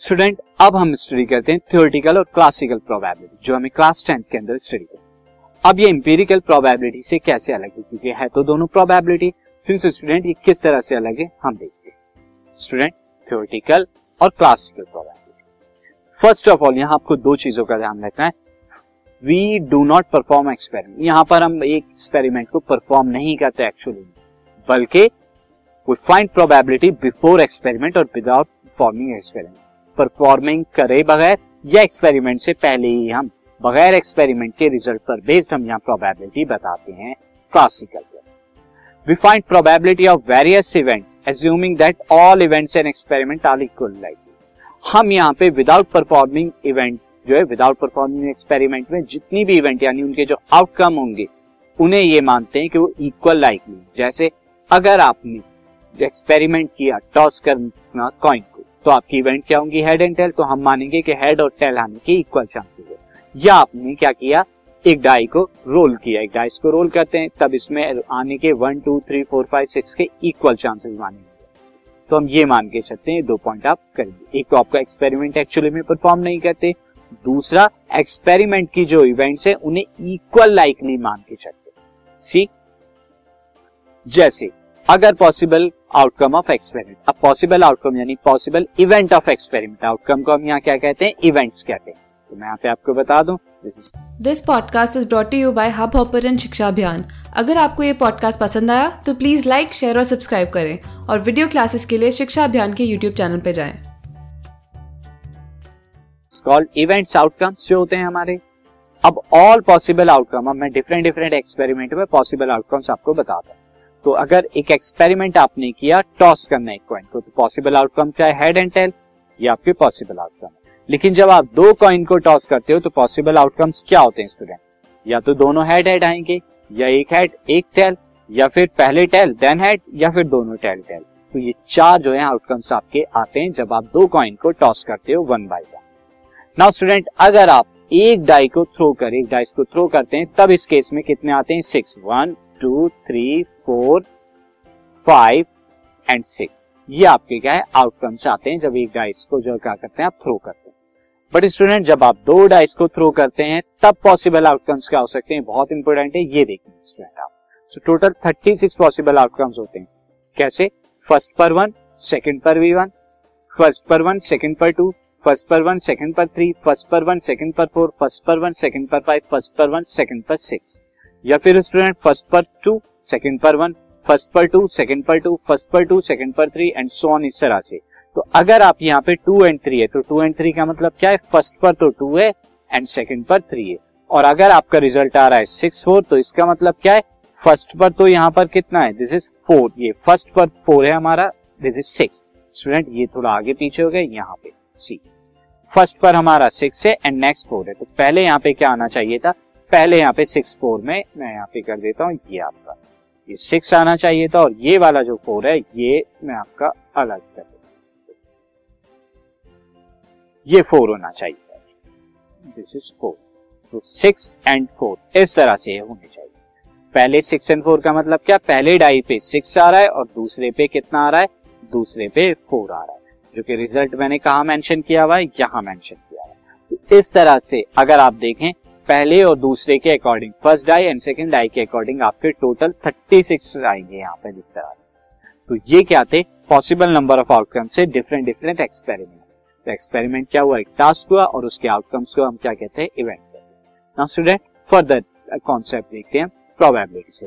Student, अब हम study करते हैं थियोरिटिकल और क्लासिकल प्रोबेबिलिटी जो हमें क्लास टेंथ के अंदर स्टडी करते अब ये इंपेरिकल प्रोबेबिलिटी से कैसे अलग है? क्योंकि है तो दोनों प्रोबेबिलिटी सिंस स्टूडेंट ये किस तरह से अलग है? हम देखते हैं। स्टूडेंट थियोरिटिकल और classical probability first of all यहाँ आपको दो चीज़ों का ध्यान रखना है। We do not perform experiment यहाँ पर हम एक एक्सपेरिमेंट को परफॉर्म नहीं करते एक्चुअली बल्कि we find probability before experiment और विदाउट परफॉर्मिंग एक्सपेरिमेंट परफॉर्मिंग करे बगैर, या एक्सपेरिमेंट से पहले ही हम बगैर एक्सपेरिमेंट के रिज़ल्ट पर बेस्ड हम यहाँ प्रोबेबिलिटी बताते हैं classical we find probability of various events assuming that all events and experiment are equal like हम यहाँ पे विदाउट परफॉर्मिंग इवेंट जो है विदाउट परफॉर्मिंग एक्सपेरिमेंट में जितनी भी इवेंट यानी उनके जो आउटकम होंगे, उन्हें ये मानते हैं कि वो इक्वल लाइकली जैसे, अगर आपने एक्सपेरिमेंट किया टॉस करना कॉइन तो आपकी इवेंट क्या होंगी? हेड एंड टेल तो हम मानेंगे कि हेड और टेल आने के इक्वल चांसेस है। या आपने क्या किया? एक डाई को रोल किया। एक डाइस को रोल करते हैं, तब इसमें आने के one two three four five six के इक्वल चांसेस मानेंगे। तो हम ये मान के चलते हैं, दो पॉइंट आप करेंगे। एक तो आपका एक्सपेरिमेंट एक्चुअली में परफॉर्म नहीं करते, दूसरा एक्सपेरिमेंट की जो इवेंट्स है, उन्हें इक्वल लाइकली मान के चलते। सी जैसे अगर पॉसिबल आउटकम ऑफ़ एक्सपेरिमेंट अब पॉसिबल आउटकम यानी possible event of experiment outcome को हम यहाँ क्या कहते हैं? इवेंट्स कहते हैं। तो मैं यहाँ पे आपको बता दूँ this podcast is brought you by Hubhopper शिक्षा अभियान अगर आपको ये पॉडकास्ट पसंद आया तो प्लीज़ लाइक शेयर और सब्सक्राइब करें और वीडियो क्लासेस के लिए शिक्षा अभियान के यूट्यूब चैनल पर जाएँ। कॉल्ड इवेंट्स आउटकम्स जो होते हैं हमारे। अब ऑल पॉसिबल आउटकम अब मैं डिफरेंट डिफरेंट एक्सपेरिमेंट में पॉसिबल आउटकम्स आपको बताता हूँ। तो अगर एक एक्सपेरिमेंट आपने किया टॉस करना एक कॉइन को तो पॉसिबल आउटकम क्या है? हेड एंड टेल ये आपके पॉसिबल आउटकम है। लेकिन जब आप दो कॉइन को टॉस करते हो तो पॉसिबल आउटकम्स क्या होते हैं स्टूडेंट या तो दोनों हेड हेड आएँगे, या एक हेड एक टेल या फिर पहले टेल देन हेड या फिर दोनों टेल टेल तो ये चार जो है आउटकम्स आपके आते हैं जब आप दो कॉइन को टॉस करते हो one by one now student अगर आप एक डाई को थ्रो कर, एक डाइस को थ्रो करते हैं, तब इस केस में कितने आते हैं? Six one two, three, four, five and six. ये आपके क्या है? आउटकम्स आते हैं जब एक डाइस को जो क्या करते हैं? आप थ्रो करते हैं। बट स्टूडेंट, जब आप दो डाइस को थ्रो करते हैं, तब पॉसिबल आउटकम्स क्या हो सकते हैं बहुत इंपॉर्टेंट है। ये देखिए स्टूडेंट आप। So total thirty six possible outcomes होते हैं। कैसे? फ़र्स्ट पर वन सेकेंड पर वी वन फ़र्स्ट पर वन सेकेंड पर टू फ़र्स्ट पर वन सेकेंड पर थ्री फ़र्स्ट पर वन सेकेंड पर फोर फ़र्स्ट पर वन सेकेंड पर फाइव फ़र्स्ट पर वन सेकेंड पर सिक्स या फिर स्टूडेंट फ़र्स्ट पर टू सेकेंड पर वन फ़र्स्ट पर टू सेकेंड पर टू फ़र्स्ट पर टू सेकेंड पर थ्री एंड सो ऑन इस तरह से। तो अगर आप यहाँ पे टू एंड थ्री है तो टू एंड थ्री का मतलब क्या है? फ़र्स्ट पर तो टू है एंड सेकेंड पर थ्री है। और अगर आपका रिज़ल्ट आ रहा है सिक्स फोर तो इसका मतलब क्या है? फ़र्स्ट पर तो यहाँ पर कितना है? दिस इज़ फोर ये फ़र्स्ट पर फोर है हमारा दिस इज़ सिक्स स्टूडेंट ये थोड़ा आगे पीछे हो गया यहाँ पे सी फ़र्स्ट पर हमारा सिक्स है एंड नेक्स्ट फोर है। तो पहले यहाँ पे क्या आना चाहिए था? पहले यहाँ पे सिक्स फोर में मैं यहाँ पे कर देता हूँ, ये आपका। ये सिक्स आना चाहिए था और ये वाला जो फोर है, ये मैं आपका अलग कर देता ये फोर होना चाहिए। दिस इज़ फोर तो सिक्स एंड फोर इस तरह से होने चाहिए। पहले सिक्स एंड फोर का मतलब क्या? पहले डाई पे सिक्स आ रहा है और दूसरे पे कितना आ रहा है? दूसरे पे फोर आ रहा है। जो कि रिज़ल्ट मैंने कहा मेंशन किया हुआ है? यहाँ मेंशन किया हुआ है। तो इस तरह से अगर आप देखें पहले और दूसरे के according first die and second die के अकॉर्डिंग आपके टोटल 36 आएँगे यहाँ पे जिस तरह से। तो ये क्या थे? पॉसिबल नंबर ऑफ़ आउटकम से डिफरेंट डिफरेंट एक्सपेरिमेंट तो एक्सपेरिमेंट क्या हुआ? एक टास्क हुआ और उसके आउटकम्स को हम क्या कहते हैं? इवेंट कहते हैं। स्टूडेंट फर्दर कॉन्सेप्ट देखते हैं। प्रोबेबिलिटी से